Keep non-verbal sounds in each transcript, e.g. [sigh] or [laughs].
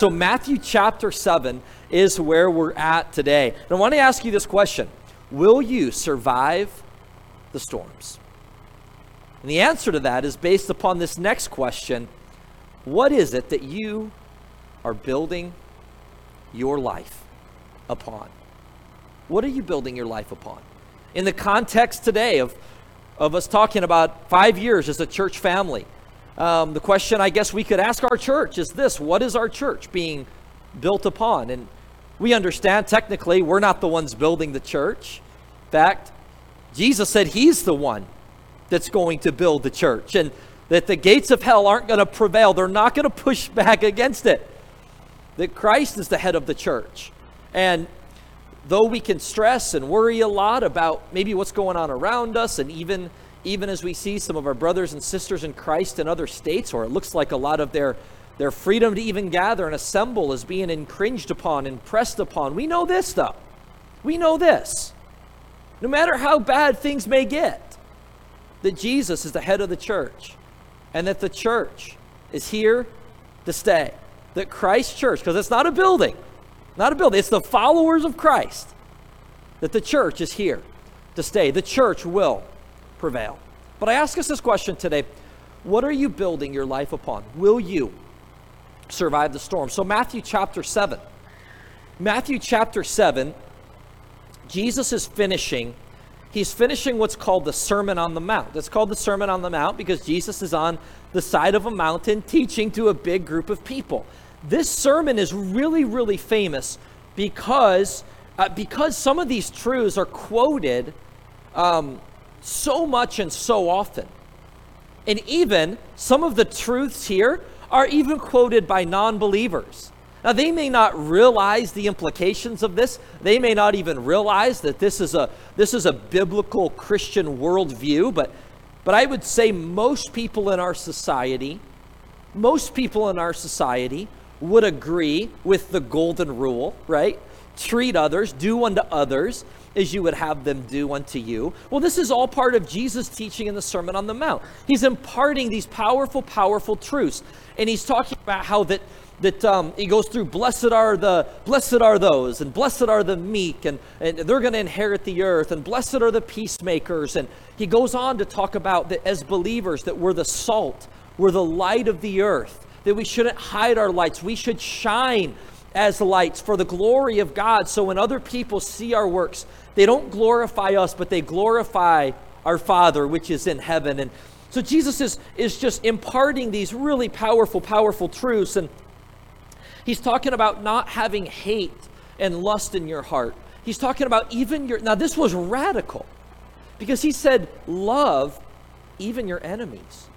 So, Matthew chapter 7 is where we're at today. And I want to ask you this question Will you survive the storms? And the answer to that is based upon this next question What is it that you are building your life upon? What are you building your life upon? In the context today of, of us talking about five years as a church family, um, the question I guess we could ask our church is this What is our church being built upon? And we understand technically we're not the ones building the church. In fact, Jesus said he's the one that's going to build the church and that the gates of hell aren't going to prevail. They're not going to push [laughs] back against it. That Christ is the head of the church. And though we can stress and worry a lot about maybe what's going on around us and even even as we see some of our brothers and sisters in Christ in other states, or it looks like a lot of their, their freedom to even gather and assemble is being infringed upon and pressed upon. We know this, though. We know this. No matter how bad things may get, that Jesus is the head of the church and that the church is here to stay. That Christ Church, because it's not a building, not a building, it's the followers of Christ, that the church is here to stay. The church will prevail. But I ask us this question today What are you building your life upon? Will you survive the storm? So, Matthew chapter 7. Matthew chapter 7, Jesus is finishing. He's finishing what's called the Sermon on the Mount. It's called the Sermon on the Mount because Jesus is on the side of a mountain teaching to a big group of people. This sermon is really, really famous because, uh, because some of these truths are quoted um, so much and so often. And even some of the truths here are even quoted by non believers. Now, they may not realize the implications of this. They may not even realize that this is a, this is a biblical Christian worldview, but, but I would say most people in our society, most people in our society would agree with the golden rule, right? Treat others, do unto others as you would have them do unto you. Well, this is all part of Jesus' teaching in the Sermon on the Mount. He's imparting these powerful, powerful truths. And he's talking about how that that um, he goes through blessed are the blessed are those and blessed are the meek and, and they're going to inherit the earth and blessed are the peacemakers and he goes on to talk about that as believers that we're the salt we're the light of the earth that we shouldn't hide our lights we should shine as lights for the glory of God. So when other people see our works, they don't glorify us, but they glorify our Father which is in heaven. And so Jesus is, is just imparting these really powerful, powerful truths. And he's talking about not having hate and lust in your heart. He's talking about even your, now this was radical because he said, love even your enemies.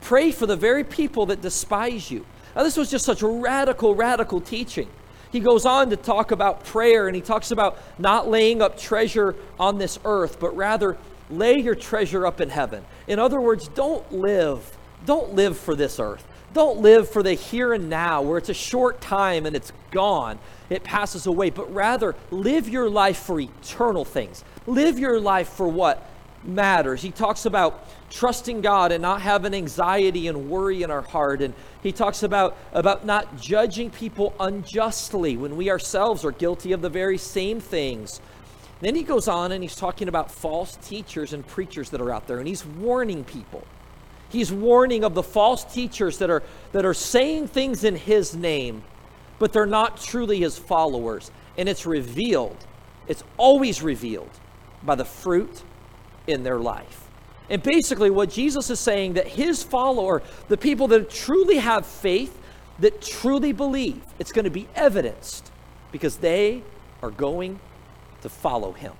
Pray for the very people that despise you. Now, this was just such radical, radical teaching. He goes on to talk about prayer and he talks about not laying up treasure on this earth, but rather lay your treasure up in heaven. In other words, don't live, don't live for this earth. Don't live for the here and now where it's a short time and it's gone, it passes away, but rather live your life for eternal things. Live your life for what matters. He talks about trusting God and not having anxiety and worry in our heart. And he talks about, about not judging people unjustly when we ourselves are guilty of the very same things. Then he goes on and he's talking about false teachers and preachers that are out there, and he's warning people. He's warning of the false teachers that are, that are saying things in his name, but they're not truly his followers. And it's revealed, it's always revealed by the fruit in their life. And basically, what Jesus is saying that his follower, the people that truly have faith, that truly believe, it's going to be evidenced because they are going to follow him.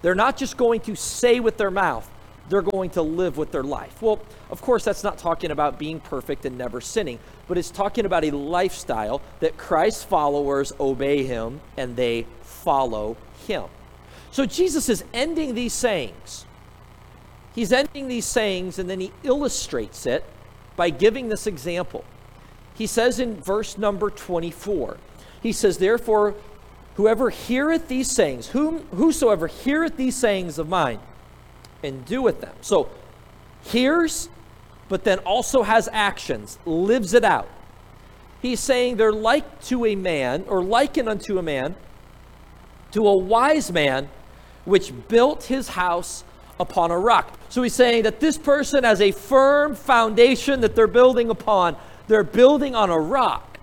They're not just going to say with their mouth, they're going to live with their life. Well, of course, that's not talking about being perfect and never sinning, but it's talking about a lifestyle that Christ's followers obey him and they follow him. So Jesus is ending these sayings he's ending these sayings and then he illustrates it by giving this example. He says in verse number 24, he says, Therefore, whoever heareth these sayings, whom, whosoever heareth these sayings of mine and doeth them. So, hears, but then also has actions, lives it out. he's saying they're like to a man, or likened unto a man, to a wise man which built his house upon a rock. So he's saying that this person has a firm foundation that they're building upon. They're building on a rock.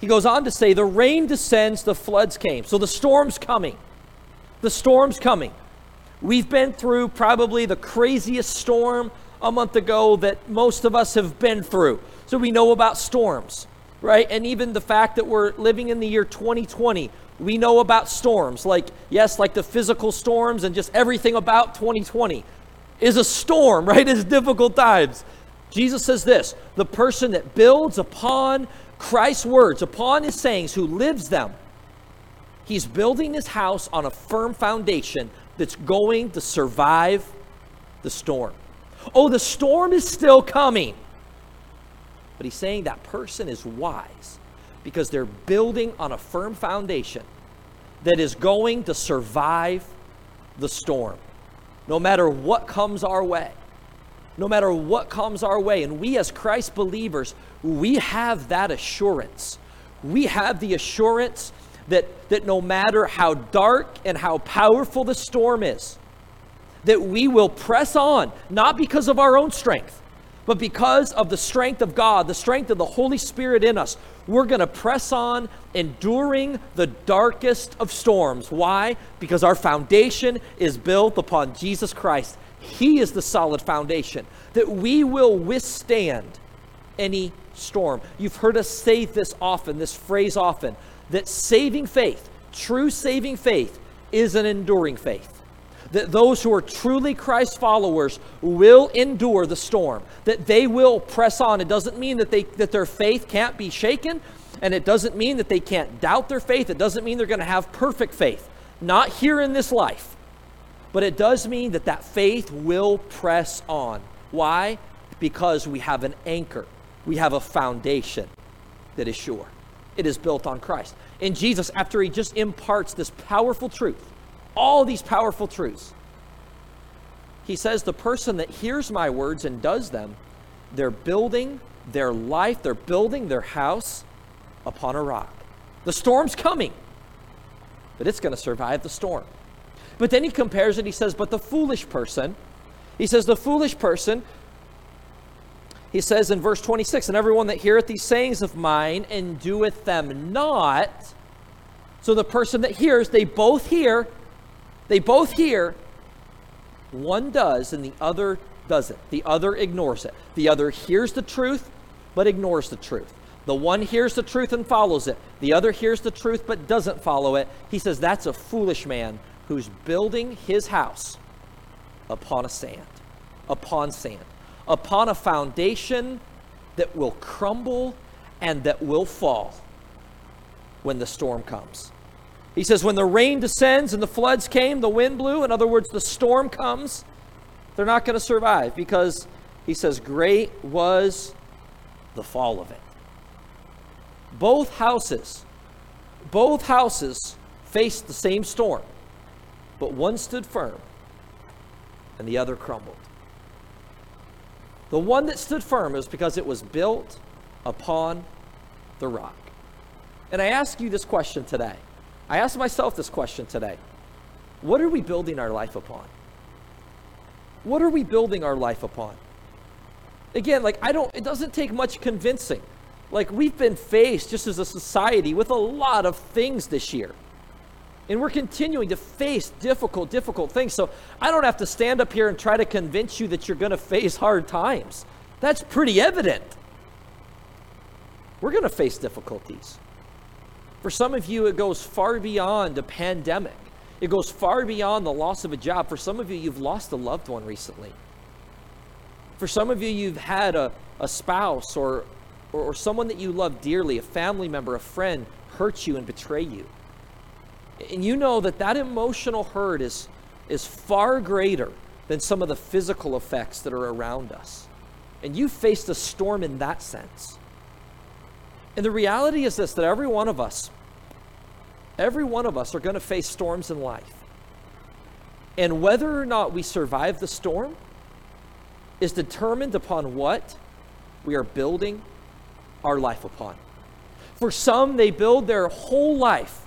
He goes on to say, The rain descends, the floods came. So the storm's coming. The storm's coming. We've been through probably the craziest storm a month ago that most of us have been through. So we know about storms, right? And even the fact that we're living in the year 2020, we know about storms. Like, yes, like the physical storms and just everything about 2020 is a storm, [laughs] right? It's difficult times. Jesus says this the person that builds upon Christ's words, upon his sayings, who lives them, he's building his house on a firm foundation that's going to survive the storm. Oh, the storm is still coming. But he's saying that person is wise because they're building on a firm foundation that is going to survive the storm. No matter what comes our way, no matter what comes our way. And we, as Christ believers, we have that assurance. We have the assurance that, that no matter how dark and how powerful the storm is, that we will press on, not because of our own strength, but because of the strength of God, the strength of the Holy Spirit in us, we're going to press on, enduring the darkest of storms. Why? Because our foundation is built upon Jesus Christ. He is the solid foundation, that we will withstand any storm. You've heard us say this often, this phrase often, that saving faith, true saving faith, is an enduring faith that those who are truly Christ followers will endure the storm, that they will press on. It doesn't mean that, they, that their faith can't be shaken, and it doesn't mean that they can't doubt their faith. It doesn't mean they're going to have perfect faith, not here in this life. But it does mean that that faith will press on. Why? Because we have an anchor, we have a foundation that is sure. It is built on Christ. And Jesus, after he just imparts this powerful truth, all these powerful truths. He says, The person that hears my words and does them, they're building their life, they're building their house upon a rock. The storm's coming, but it's going to survive the storm. But then he compares it, he says, But the foolish person, he says, The foolish person, he says in verse 26, And everyone that heareth these sayings of mine and doeth them not, so the person that hears, they both hear, they both hear, one does and the other doesn't. The other ignores it. The other hears the truth but ignores the truth. The one hears the truth and follows it. The other hears the truth but doesn't follow it. He says that's a foolish man who's building his house upon a sand, upon sand, upon a foundation that will crumble and that will fall when the storm comes. He says, when the rain descends and the floods came, the wind blew, in other words, the storm comes, they're not going to survive because he says, great was the fall of it. Both houses, both houses faced the same storm, but one stood firm and the other crumbled. The one that stood firm is because it was built upon the rock. And I ask you this question today I asked myself this question today What are we building our life upon? What are we building our life upon? Again, like, I don't, it doesn't take much convincing. Like, we've been faced just as a society with a lot of things this year. And we're continuing to face difficult, difficult things. So I don't have to stand up here and try to convince you that you're going to face hard times. That's pretty evident. We're going to face difficulties. For some of you, it goes far beyond a pandemic. It goes far beyond the loss of a job. For some of you, you've lost a loved one recently. For some of you, you've had a, a spouse or, or, or someone that you love dearly, a family member, a friend, hurt you and betray you. And you know that that emotional hurt is, is far greater than some of the physical effects that are around us. And you faced a storm in that sense. And the reality is this that every one of us, every one of us are going to face storms in life. And whether or not we survive the storm is determined upon what we are building our life upon. For some, they build their whole life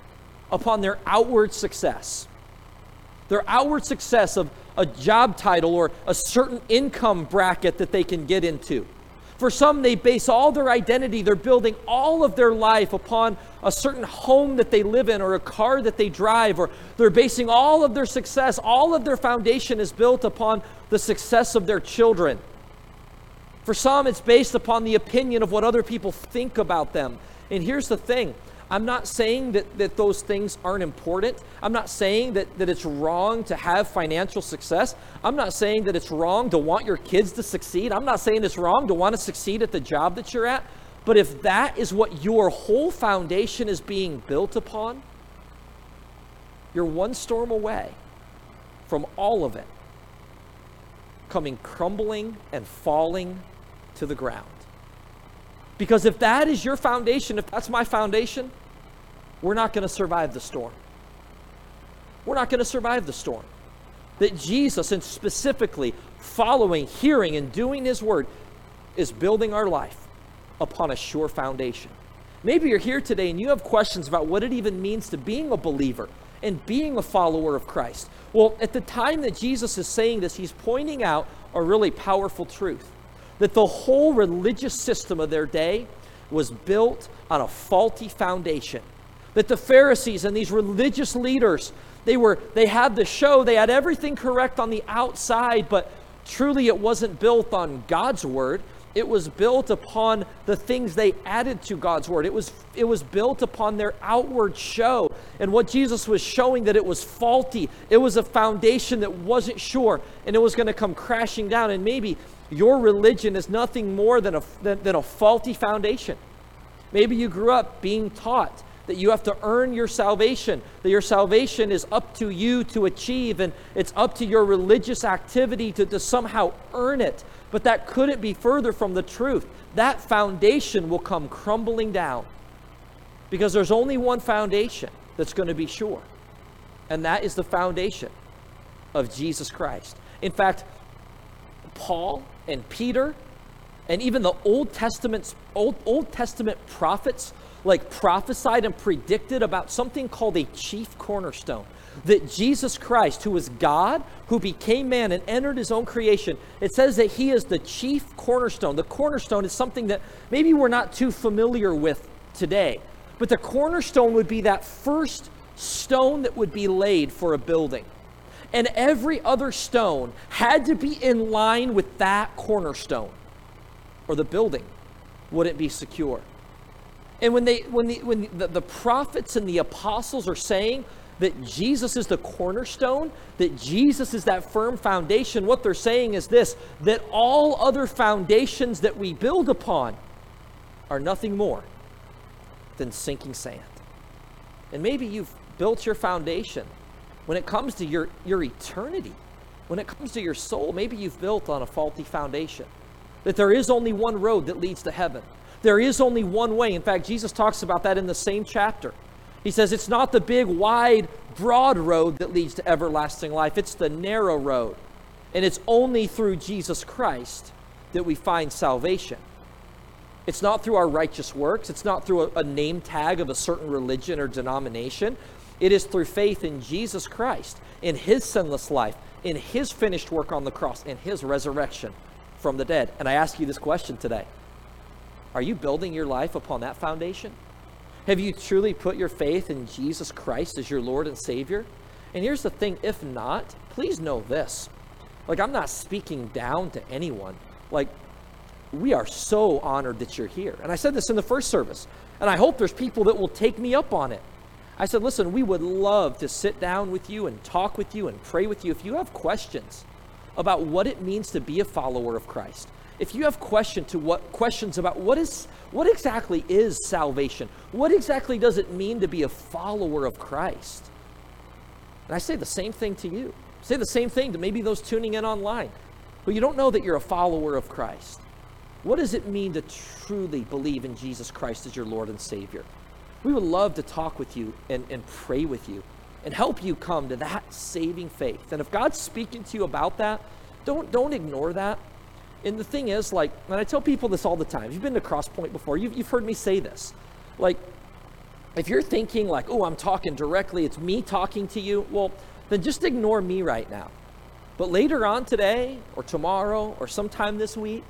upon their outward success. Their outward success of a job title or a certain income bracket that they can get into. For some, they base all their identity, they're building all of their life upon a certain home that they live in or a car that they drive, or they're basing all of their success, all of their foundation is built upon the success of their children. For some, it's based upon the opinion of what other people think about them. And here's the thing I'm not saying that, that those things aren't important. I'm not saying that, that it's wrong to have financial success. I'm not saying that it's wrong to want your kids to succeed. I'm not saying it's wrong to want to succeed at the job that you're at. But if that is what your whole foundation is being built upon, you're one storm away from all of it coming crumbling and falling to the ground. Because if that is your foundation, if that's my foundation, we're not going to survive the storm. We're not going to survive the storm. That Jesus, and specifically following, hearing, and doing His word, is building our life upon a sure foundation. Maybe you're here today and you have questions about what it even means to being a believer and being a follower of Christ. Well, at the time that Jesus is saying this, he's pointing out a really powerful truth that the whole religious system of their day was built on a faulty foundation that the Pharisees and these religious leaders, they were they had the show, they had everything correct on the outside, but truly it wasn't built on God's word. It was built upon the things they added to God's word. It was it was built upon their outward show. And what Jesus was showing that it was faulty. It was a foundation that wasn't sure and it was going to come crashing down and maybe your religion is nothing more than a than, than a faulty foundation. Maybe you grew up being taught that you have to earn your salvation, that your salvation is up to you to achieve, and it's up to your religious activity to, to somehow earn it. But that couldn't be further from the truth. That foundation will come crumbling down because there's only one foundation that's going to be sure, and that is the foundation of Jesus Christ. In fact, Paul and Peter and even the Old Testament Old, Old Testament prophets like prophesied and predicted about something called a chief cornerstone. That Jesus Christ, who is God, who became man and entered his own creation, it says that he is the chief cornerstone. The cornerstone is something that maybe we're not too familiar with today, but the cornerstone would be that first stone that would be laid for a building. And every other stone had to be in line with that cornerstone, or the building wouldn't be secure. And when, they, when, the, when the, the prophets and the apostles are saying that Jesus is the cornerstone, that Jesus is that firm foundation, what they're saying is this that all other foundations that we build upon are nothing more than sinking sand. And maybe you've built your foundation when it comes to your, your eternity, when it comes to your soul, maybe you've built on a faulty foundation. That there is only one road that leads to heaven. There is only one way. In fact, Jesus talks about that in the same chapter. He says it's not the big, wide, broad road that leads to everlasting life, it's the narrow road. And it's only through Jesus Christ that we find salvation. It's not through our righteous works, it's not through a, a name tag of a certain religion or denomination. It is through faith in Jesus Christ, in his sinless life, in his finished work on the cross, in his resurrection from the dead. And I ask you this question today are you building your life upon that foundation? Have you truly put your faith in Jesus Christ as your Lord and Savior? And here's the thing if not, please know this. Like, I'm not speaking down to anyone. Like, we are so honored that you're here. And I said this in the first service, and I hope there's people that will take me up on it. I said, listen, we would love to sit down with you and talk with you and pray with you. If you have questions about what it means to be a follower of Christ, if you have question to what questions about what is what exactly is salvation? What exactly does it mean to be a follower of Christ? And I say the same thing to you. Say the same thing to maybe those tuning in online who you don't know that you're a follower of Christ. What does it mean to truly believe in Jesus Christ as your Lord and Savior? We would love to talk with you and, and pray with you and help you come to that saving faith. And if God's speaking to you about that, don't, don't ignore that. And the thing is, like, and I tell people this all the time. You've been to Crosspoint before. You've, you've heard me say this. Like, if you're thinking like, oh, I'm talking directly, it's me talking to you, well, then just ignore me right now. But later on today, or tomorrow, or sometime this week,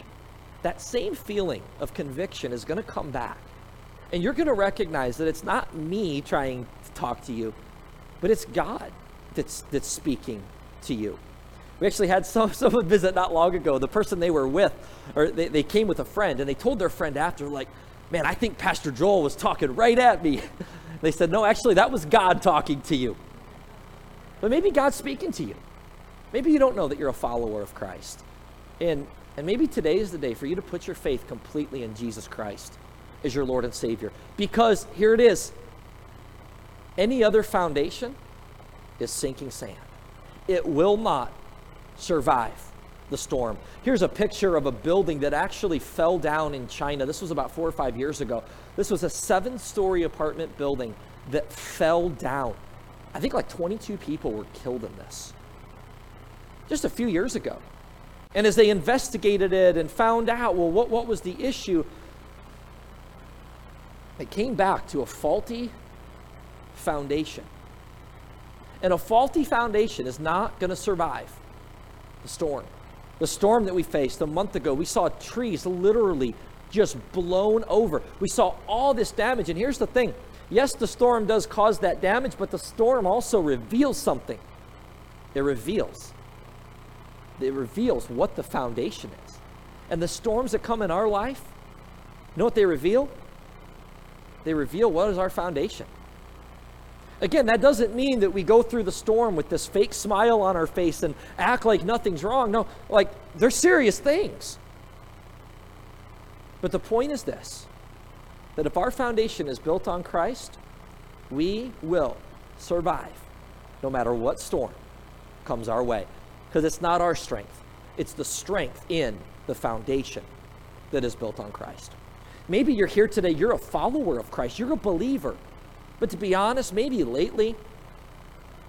that same feeling of conviction is going to come back. And you're going to recognize that it's not me trying to talk to you, but it's God that's, that's speaking to you. We actually had some, [laughs] someone visit not long ago. The person they were with, or they, they came with a friend, and they told their friend after, like, man, I think Pastor Joel was talking right at me. [laughs] they said, no, actually, that was God talking to you. But maybe God's speaking to you. Maybe you don't know that you're a follower of Christ. And, and maybe today is the day for you to put your faith completely in Jesus Christ as your Lord and Savior. Because here it is any other foundation is sinking sand, it will not survive the storm. Here's a picture of a building that actually fell down in China. This was about four or five years ago. This was a seven story apartment building that fell down. I think like 22 people were killed in this just a few years ago. And as they investigated it and found out, well, what, what was the issue? It came back to a faulty foundation. And a faulty foundation is not going to survive the storm. The storm that we faced a month ago, we saw trees literally just blown over. We saw all this damage. And here's the thing yes, the storm does cause that damage, but the storm also reveals something. It reveals. It reveals what the foundation is. And the storms that come in our life, you know what they reveal? They reveal what is our foundation. Again, that doesn't mean that we go through the storm with this fake smile on our face and act like nothing's wrong. No, like they're serious things. But the point is this that if our foundation is built on Christ, we will survive no matter what storm comes our way. Because it's not our strength, it's the strength in the foundation that is built on Christ. Maybe you're here today, you're a follower of Christ, you're a believer. But to be honest, maybe lately,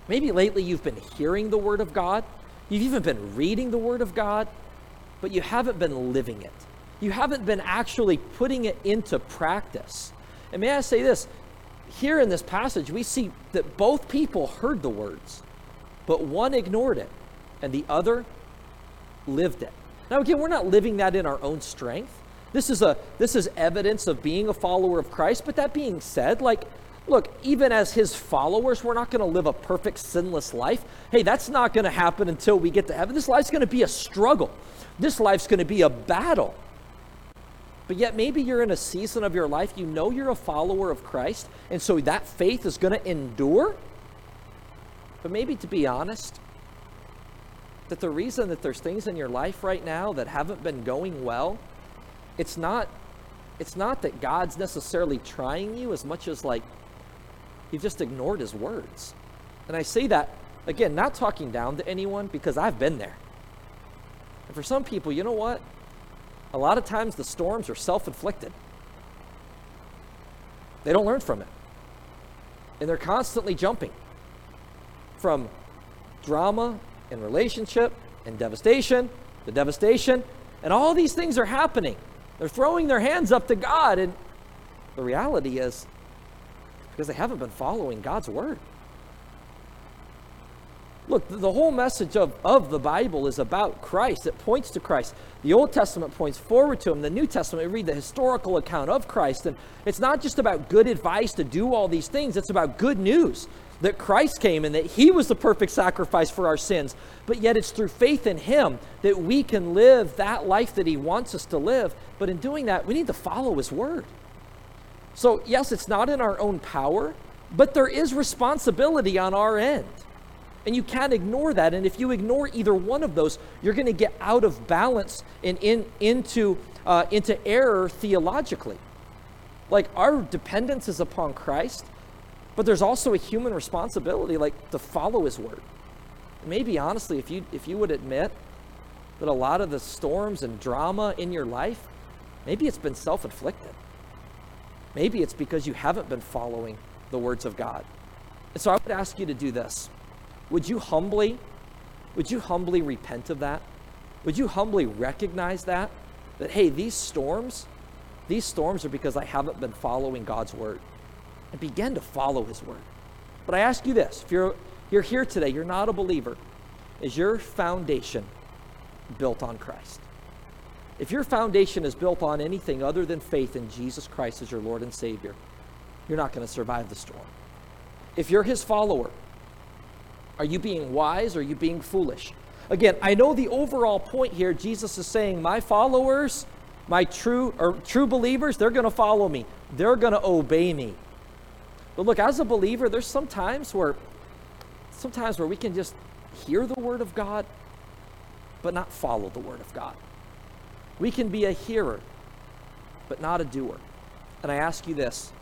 maybe lately you've been hearing the Word of God, you've even been reading the Word of God, but you haven't been living it. You haven't been actually putting it into practice. And may I say this? Here in this passage, we see that both people heard the words, but one ignored it and the other lived it. Now, again, we're not living that in our own strength. This is a this is evidence of being a follower of Christ. But that being said, like look, even as his followers, we're not going to live a perfect, sinless life. Hey, that's not going to happen until we get to heaven. This life's going to be a struggle, this life's going to be a battle. But yet, maybe you're in a season of your life, you know you're a follower of Christ, and so that faith is going to endure. But maybe to be honest, that the reason that there's things in your life right now that haven't been going well, it's not it's not that God's necessarily trying you as much as like You've just ignored his words. And I say that, again, not talking down to anyone because I've been there. And for some people, you know what? A lot of times the storms are self inflicted, they don't learn from it. And they're constantly jumping from drama and relationship and devastation to devastation. And all these things are happening. They're throwing their hands up to God. And the reality is, because they haven't been following God's word. Look, the whole message of, of the Bible is about Christ. It points to Christ. The Old Testament points forward to Him. The New Testament, we read the historical account of Christ. And it's not just about good advice to do all these things, it's about good news that Christ came and that He was the perfect sacrifice for our sins. But yet it's through faith in Him that we can live that life that He wants us to live. But in doing that, we need to follow His word. So, yes, it's not in our own power, but there is responsibility on our end. And you can't ignore that. And if you ignore either one of those, you're going to get out of balance and in, into, uh, into error theologically. Like our dependence is upon Christ, but there's also a human responsibility, like to follow His word. Maybe honestly, if you if you would admit that a lot of the storms and drama in your life, maybe it's been self-inflicted. Maybe it's because you haven't been following the words of God. And so I would ask you to do this. Would you humbly, would you humbly repent of that? Would you humbly recognize that? That, hey, these storms, these storms are because I haven't been following God's word. And begin to follow his word. But I ask you this if you're, you're here today, you're not a believer, is your foundation built on Christ? If your foundation is built on anything other than faith in Jesus Christ as your Lord and Savior, you're not going to survive the storm. If you're his follower, are you being wise or are you being foolish? Again, I know the overall point here. Jesus is saying, My followers, my true or true believers, they're going to follow me. They're going to obey me. But look, as a believer, there's some times where sometimes where we can just hear the word of God, but not follow the word of God. We can be a hearer, but not a doer. And I ask you this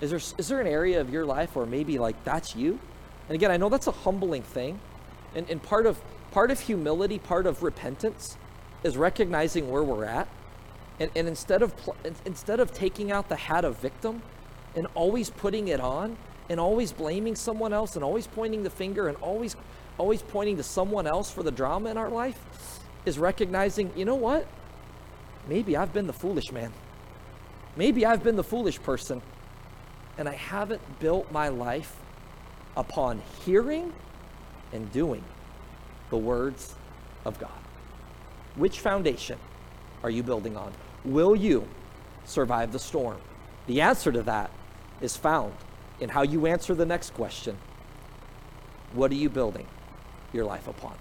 is there, is there an area of your life where maybe like that's you? And again, I know that's a humbling thing. And, and part, of, part of humility, part of repentance is recognizing where we're at. And, and instead, of pl- instead of taking out the hat of victim and always putting it on and always blaming someone else and always pointing the finger and always, always pointing to someone else for the drama in our life, is recognizing, you know what? Maybe I've been the foolish man. Maybe I've been the foolish person. And I haven't built my life upon hearing and doing the words of God. Which foundation are you building on? Will you survive the storm? The answer to that is found in how you answer the next question What are you building your life upon?